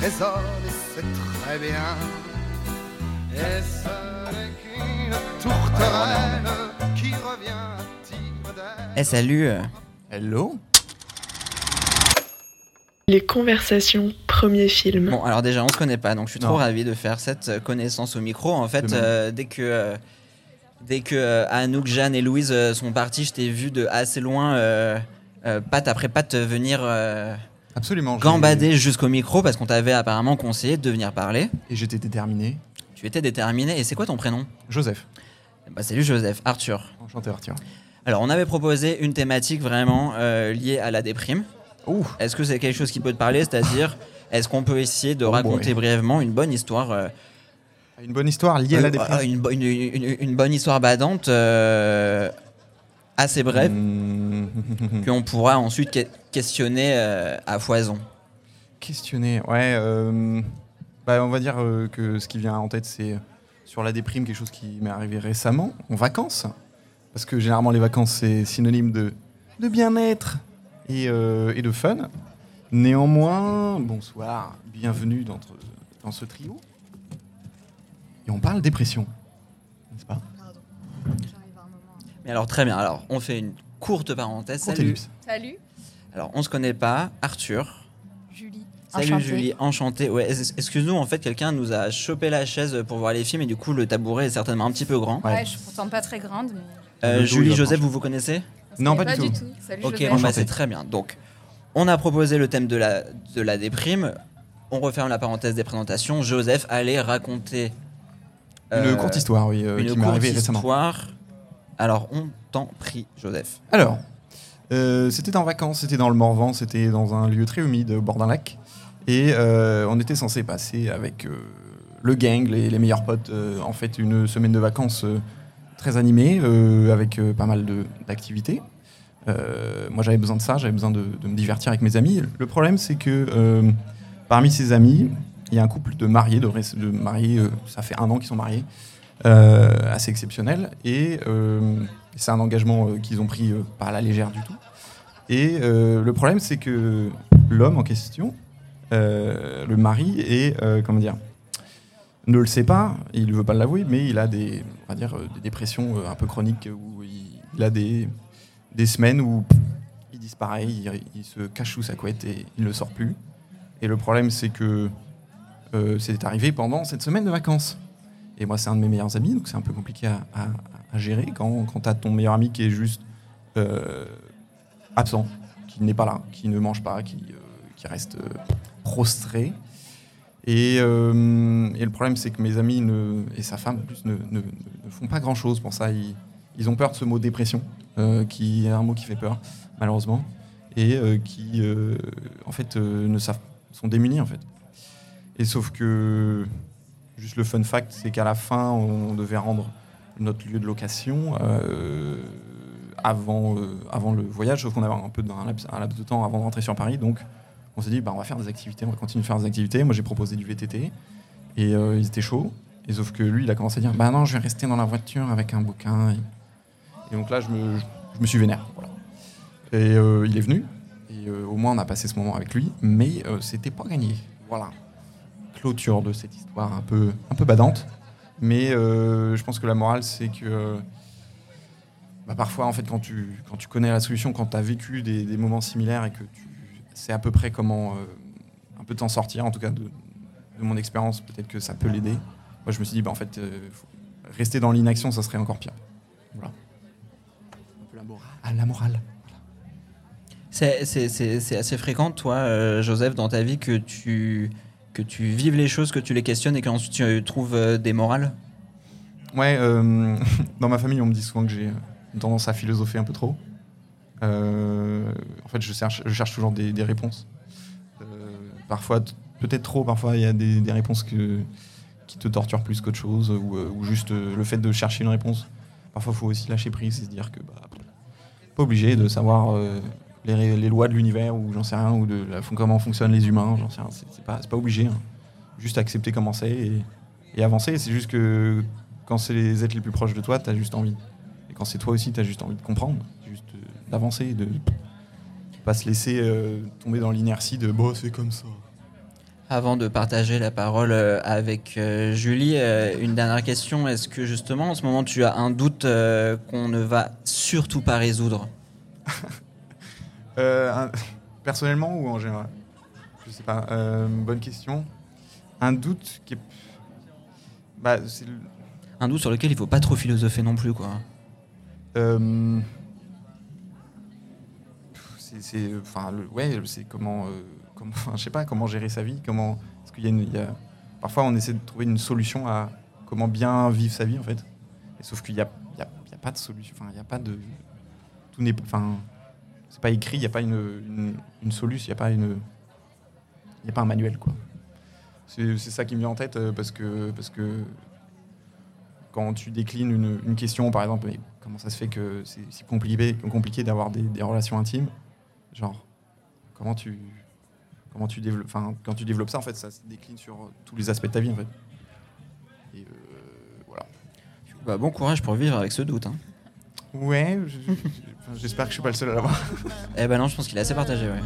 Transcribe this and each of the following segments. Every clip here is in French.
trésor et c'est très bien. Et ce n'est qu'une tourterelle qui revient tire d'air. Eh salut euh, Hello Les conversations, premier film. Bon alors déjà on se connaît pas donc je suis trop ravi de faire cette euh, connaissance au micro. En fait euh, dès que euh, dès que euh, Anouk, Jeanne et Louise euh, sont partis, je t'ai vu de assez loin euh, euh, patte après patte venir euh, Absolument. gambader jusqu'au micro parce qu'on t'avait apparemment conseillé de venir parler. Et j'étais déterminé. Tu étais déterminé et c'est quoi ton prénom? Joseph. bah, Salut Joseph, Arthur. Enchanté Arthur. Alors on avait proposé une thématique vraiment euh, liée à la déprime. Ouh Est-ce que c'est quelque chose qui peut te parler? C'est-à-dire, est-ce qu'on peut essayer de Oh raconter boy. brièvement une bonne histoire euh, Une bonne histoire liée à la euh, déprime. une, bo- une- une- une bonne histoire badante, assez brève, Mmh. qu'on pourra ensuite que- questionner euh, à foison. Questionner, ouais. euh, bah, on va dire euh, que ce qui vient en tête, c'est sur la déprime, quelque chose qui m'est arrivé récemment, en vacances. Parce que généralement, les vacances, c'est synonyme de, de bien-être et, et de fun. Néanmoins, bonsoir, bienvenue dans, dans ce trio. Et on parle dépression, n'est-ce pas? Mais alors très bien, alors on fait une courte parenthèse. Courte Salut. Salut, Alors on se connaît pas, Arthur. Julie. Salut Enchantée. Julie, enchanté. Ouais, es- excuse-nous, en fait, quelqu'un nous a chopé la chaise pour voir les films et du coup le tabouret est certainement un petit peu grand. Ouais. Ouais. je suis pourtant pas très grande, mais. Euh, Julie, Joseph, vous vous connaissez? On se Non, connaît pas du tout. Salut, Ok, bah, c'est très bien. Donc, on a proposé le thème de la, de la déprime. On referme la parenthèse des présentations. Joseph allait raconter Une euh, courte histoire, oui, euh, une qui m'est courte arrivée récemment. histoire. Alors, on t'en prie, Joseph. Alors, euh, c'était en vacances, c'était dans le Morvan, c'était dans un lieu très humide au bord d'un lac. Et euh, on était censé passer avec euh, le gang, les, meilleurs potes, en fait, une semaine de vacances très animée, avec pas mal d'activités. Moi, j'avais besoin de ça, j'avais besoin de, me divertir avec mes amis. Le problème, c'est que parmi ces amis, il y a un couple de mariés, de, de mariés, ça fait un an qu'ils sont mariés, assez exceptionnel. Et euh, c'est un engagement euh, qu'ils ont pris euh, à la légère du tout. Et euh, le problème, c'est que l'homme en question, euh, le mari, est, euh, comment dire, ne le sait pas, il ne veut pas l'avouer, mais il a des, dire, euh, des dépressions euh, un peu chroniques où il, a des, des semaines où il disparaît, il, il se cache sous sa couette et il ne sort plus. Et le problème, c'est que euh, c'est arrivé pendant cette semaine de vacances. Et moi, c'est un de mes meilleurs amis, donc c'est un peu compliqué à, gérer quand, quand tu as ton meilleur ami qui est juste euh, absent, qui n'est pas là, qui ne mange pas, qui, euh, qui reste euh, prostré. Et, et le problème, c'est que mes amis et sa femme en plus ne, ne- font pas grand-chose pour ça. Ils, ils ont peur de ce mot dépression, qui est un mot qui fait peur, malheureusement, et qui, en fait, ne savent, sont démunis, en fait. Et sauf que, juste le fun fact, c'est qu'à la fin, on devait rendre notre lieu de location euh, avant, euh, avant le voyage, sauf qu'on avait un peu un laps de temps avant de rentrer sur Paris. Donc, on s'est dit, bah, on va faire des activités, on va continuer de faire des activités. Moi, j'ai proposé du VTT et euh, ils étaient chauds. Et sauf que lui, il a commencé à dire, bah non, je vais rester dans la voiture avec un bouquin. Et, donc là, je me, je me suis vénère. Et euh, il est venu. Et au moins, on a passé ce moment avec lui. Mais c'était pas gagné. Voilà. Clôture de cette histoire un peu, un peu badante. Mais euh, je pense que la morale, c'est que bah, parfois, en fait, quand tu, quand tu connais la solution, quand tu as vécu des, des moments similaires et que tu sais à peu près comment euh, un peu t'en sortir, en tout cas de, de mon expérience, peut-être que ça peut l'aider. Moi, je me suis dit, bah, en fait, euh, rester dans l'inaction, ça serait encore pire. Voilà. Un peu la morale. Ah, la morale. C'est- C'est c'est- c'est assez fréquent, toi, euh, Joseph, dans ta vie, que tu, que tu vives les choses, que tu les questionnes et qu'ensuite tu trouves euh, des morales Ouais, euh, dans ma famille, on me dit souvent que j'ai tendance à philosopher un peu trop. Euh, en fait, je cherche, je cherche toujours des, réponses. Euh, parfois, peut-être trop, parfois, il y a des, réponses que, qui te torturent plus qu'autre chose, ou, euh, juste euh, le fait de chercher une réponse. Parfois, il faut aussi lâcher prise et se dire que bah, pas obligé de savoir euh, les, les lois de l'univers, ou j'en sais rien, ou de la, comment fonctionnent les humains, j'en sais rien. C'est pas, c'est pas obligé. hein. Juste accepter comment c'est et, et avancer. C'est juste que quand c'est les êtres les plus proches de toi, tu as juste envie. Et quand c'est toi aussi, tu as juste envie de comprendre, juste euh, d'avancer, de pas se laisser euh, tomber dans l'inertie de bon, c'est comme ça. Avant de partager la parole euh, avec Julie, une dernière question. Est-ce que justement en ce moment tu as un doute qu'on ne va surtout pas résoudre? un- personnellement ou en général Je sais pas. Euh, bonne question. Un doute qui est. Bah, le- Un doute sur lequel il faut pas trop philosopher non plus quoi. Euh, c'est, enfin, le- ouais, c'est comment, euh, comment, enfin, je sais pas, comment gérer sa vie, comment, parce qu'il y a, une- il y a- parfois on essaie de trouver une solution à comment bien vivre sa vie en fait, Et sauf qu'il y a, il y a- y a pas de solution, enfin, il y a pas de, tout n'est, enfin, c'est pas écrit, il y a pas une, une, solution, il y a pas une, a pas un manuel quoi. C'est, ça qui me vient en tête euh, parce que, parce que quand tu déclines une, question, par exemple, comment ça se fait que c'est si compliqué, compliqué d'avoir des, relations intimes? Genre, comment tu, comment tu développes, enfin, quand tu développes ça, en fait, ça se décline sur tous les aspects de ta vie, en fait. Euh, voilà. Bah, bon courage pour vivre avec ce doute. hein. Ouais, j'espère que je suis pas le seul à l'avoir. Eh ben non, je pense qu'il est assez partagé. Ouais.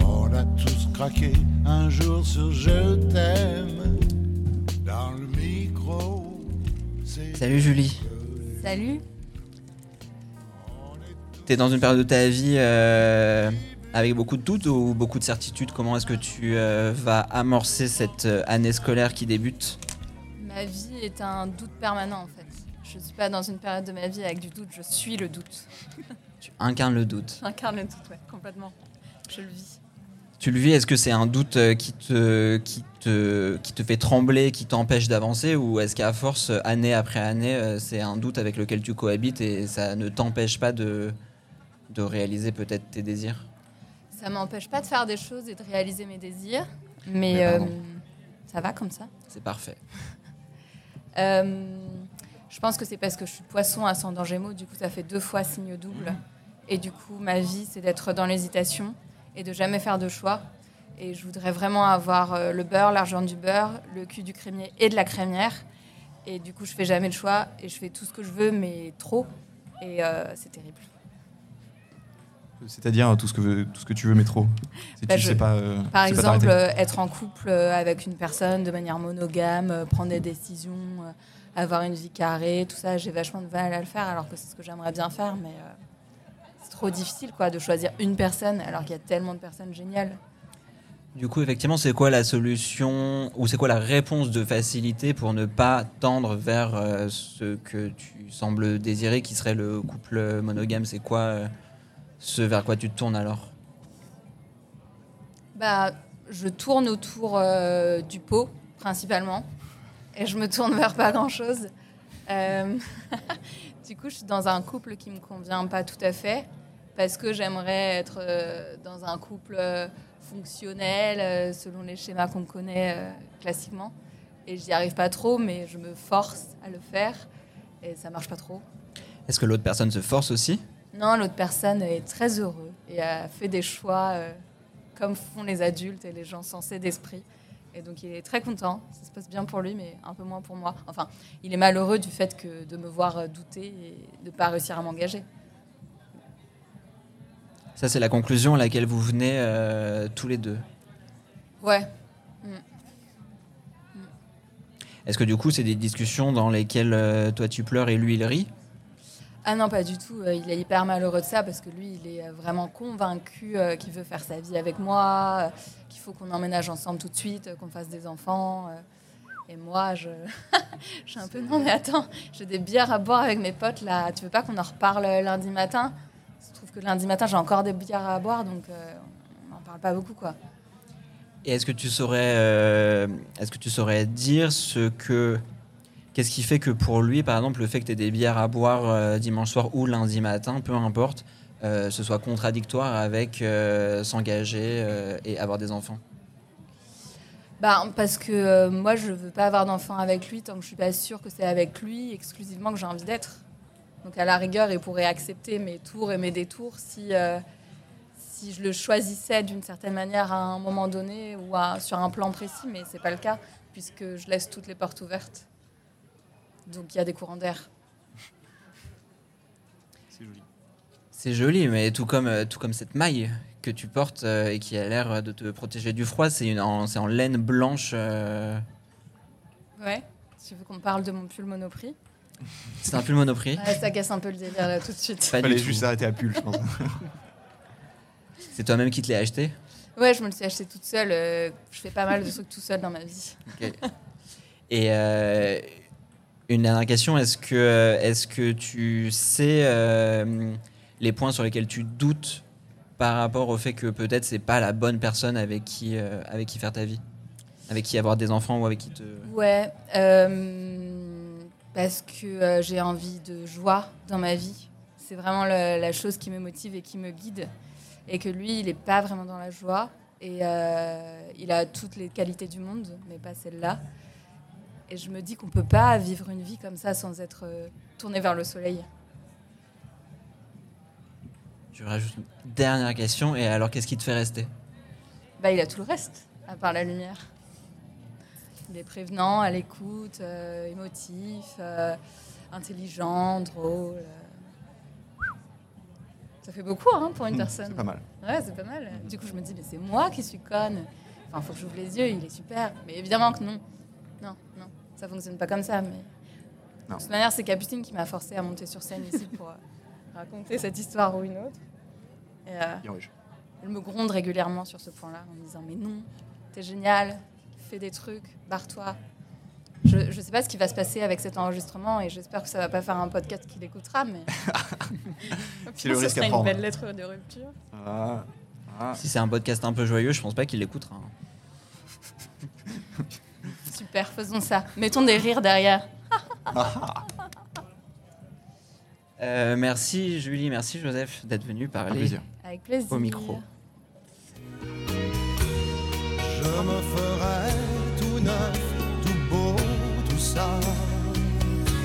On a tous craqué un jour sur Je t'aime dans le micro. Salut Julie. Salut. T'es dans une période de ta vie euh, avec beaucoup de doutes ou beaucoup de certitudes? Comment est-ce que tu euh, vas amorcer cette euh, année scolaire qui débute? Ma vie est un doute permanent en fait. Je suis pas dans une période de ma vie avec du doute, je suis le doute. Tu incarnes le doute. J'incarne le doute, ouais, complètement. Je le vis. Tu le vis, est-ce que c'est un doute euh, qui te, qui te, qui te fait trembler, qui t'empêche d'avancer ou est-ce qu'à force, année après année, euh, c'est un doute avec lequel tu cohabites et ça ne t'empêche pas de, de réaliser peut-être tes désirs? Ça m'empêche pas de faire des choses et de réaliser mes désirs, mais, euh, ça va comme ça. C'est parfait. Euh, je pense que c'est parce que je suis poisson ascendant gémeaux, du coup ça fait deux fois signe double. Et du coup, ma vie, c'est d'être dans l'hésitation et de jamais faire de choix. Et je voudrais vraiment avoir euh, le beurre, l'argent du beurre, le cul du crémier et de la crémière. Et du coup, je fais jamais le choix et je fais tout ce que je veux, mais trop. Et euh, c'est terrible. C'est-à-dire tout ce que tout ce que tu veux, mais trop. Si Bah, tu je- sais pas. euh, Par tu sais pas exemple, euh, être en couple euh, avec une personne de manière monogame, euh, prendre des décisions, euh, avoir une vie carrée, tout ça, j'ai vachement de mal à le faire alors que c'est ce que j'aimerais bien faire, mais euh, c'est trop difficile quoi, de choisir une personne alors qu'il y a tellement de personnes géniales. Du coup, effectivement, c'est quoi la solution ou c'est quoi la réponse de facilité pour ne pas tendre vers euh, ce que tu sembles désirer, qui serait le couple monogame? C'est quoi euh, ce vers quoi tu te tournes alors Bah, je tourne autour euh, du pot principalement et je me tourne vers pas grand chose. du coup, je suis dans un couple qui me convient pas tout à fait parce que j'aimerais être euh, dans un couple euh, fonctionnel euh, selon les schémas qu'on connaît euh, classiquement. Et j'y arrive pas trop, mais je me force à le faire et ça marche pas trop. Est-ce que l'autre personne se force aussi? Non, l'autre personne est très heureux et a fait des choix euh, comme font les adultes et les gens sensés d'esprit. Et donc il est très content, ça se passe bien pour lui, mais un peu moins pour moi. Enfin, il est malheureux du fait que de me voir euh, douter et de ne pas réussir à m'engager. Ça, c'est la conclusion à laquelle vous venez euh, tous les deux. Ouais, Est-ce que du coup, c'est des discussions dans lesquelles euh, toi tu pleures et lui il rit? Ah non, pas du tout. Euh, Il est hyper malheureux de ça parce que lui, il est euh, vraiment convaincu euh, qu'il veut faire sa vie avec moi, qu'il faut qu'on emménage ensemble tout de suite, qu'on fasse des enfants. Et moi, je... je suis un peu non mais attends, j'ai des bières à boire avec mes potes là. Tu veux pas qu'on en reparle lundi matin? Je trouve que lundi matin, j'ai encore des bières à boire, donc on n'en parle pas beaucoup quoi. Et est-ce que tu saurais, est-ce que tu saurais dire ce que, qu'est-ce qui fait que pour lui, par exemple, le fait que tu aies des bières à boire euh, dimanche soir ou lundi matin, peu importe, euh, ce soit contradictoire avec euh, s'engager et avoir des enfants? Bah, parce que moi, je veux pas avoir d'enfant avec lui tant que je suis pas sûre que c'est avec lui exclusivement que j'ai envie d'être. Donc, à la rigueur, il pourrait accepter mes tours et mes détours si, si je le choisissais d'une certaine manière à un moment donné ou sur un plan précis, mais c'est pas le cas puisque je laisse toutes les portes ouvertes. Donc, il y a des courants d'air. C'est joli. C'est joli, mais tout comme, euh, tout comme cette maille que tu portes euh, et qui a l'air de te protéger du froid. C'est une en, c'est en laine blanche. euh, Ouais. Tu veux qu'on parle de mon pull Monoprix? C'est un pull Monoprix. Ouais, Ça casse un peu le délire là tout de suite. Pas Fallait juste arrêter à pull, je pense. C'est toi-même qui te l'as acheté? Ouais, je me le suis acheté toute seule. euh, je fais pas mal de trucs tout seul dans ma vie. Ok. Et euh, une dernière question est-ce que euh, est-ce que tu sais euh, les points sur lesquels tu doutes par rapport au fait que peut-être c'est pas la bonne personne avec qui euh, avec qui faire ta vie, avec qui avoir des enfants ou avec qui te Ouais, parce que j'ai envie de joie dans ma vie. C'est vraiment la chose qui me motive et qui me guide. Et que lui, il n'est pas vraiment dans la joie. Et il a toutes les qualités du monde, mais pas celle-là. Et je me dis qu'on peut pas vivre une vie comme ça sans être euh, tourné vers le soleil. Je rajoute une dernière question et alors qu'est-ce qui te fait rester? Bah, il a tout le reste, à part la lumière. Il est prévenant, à l'écoute, euh, émotif, euh, intelligent, drôle. euh. Ça fait beaucoup hein, pour une Hmm, personne. C'est pas mal. Ouais, c'est pas mal. Du coup, je me dis, mais c'est moi qui suis conne. Enfin, faut que j'ouvre les yeux, il est super. Mais évidemment que non. Non, non, ça fonctionne pas comme ça. Mais Non. de toute manière, c'est Capucine qui m'a forcé à monter sur scène ici pour euh, raconter cette histoire ou une autre. Et, euh, elle me gronde régulièrement sur ce point-là en me disant Mais non, t'es génial, fais des trucs, barre-toi. Je ne sais pas ce qui va se passer avec cet enregistrement et j'espère que ça va pas faire un podcast qu'il écoutera, mais. C'est le Ce risque sera à une belle lettre de rupture. Ah. Ah. Si c'est un podcast un peu joyeux, je pense pas qu'il l'écoutera. hein. Super, faisons ça. Mettons des rires derrière. Euh, merci Julie, merci Joseph d'être venu parler. plaisir. Avec plaisir. Au micro. Je me ferai tout neuf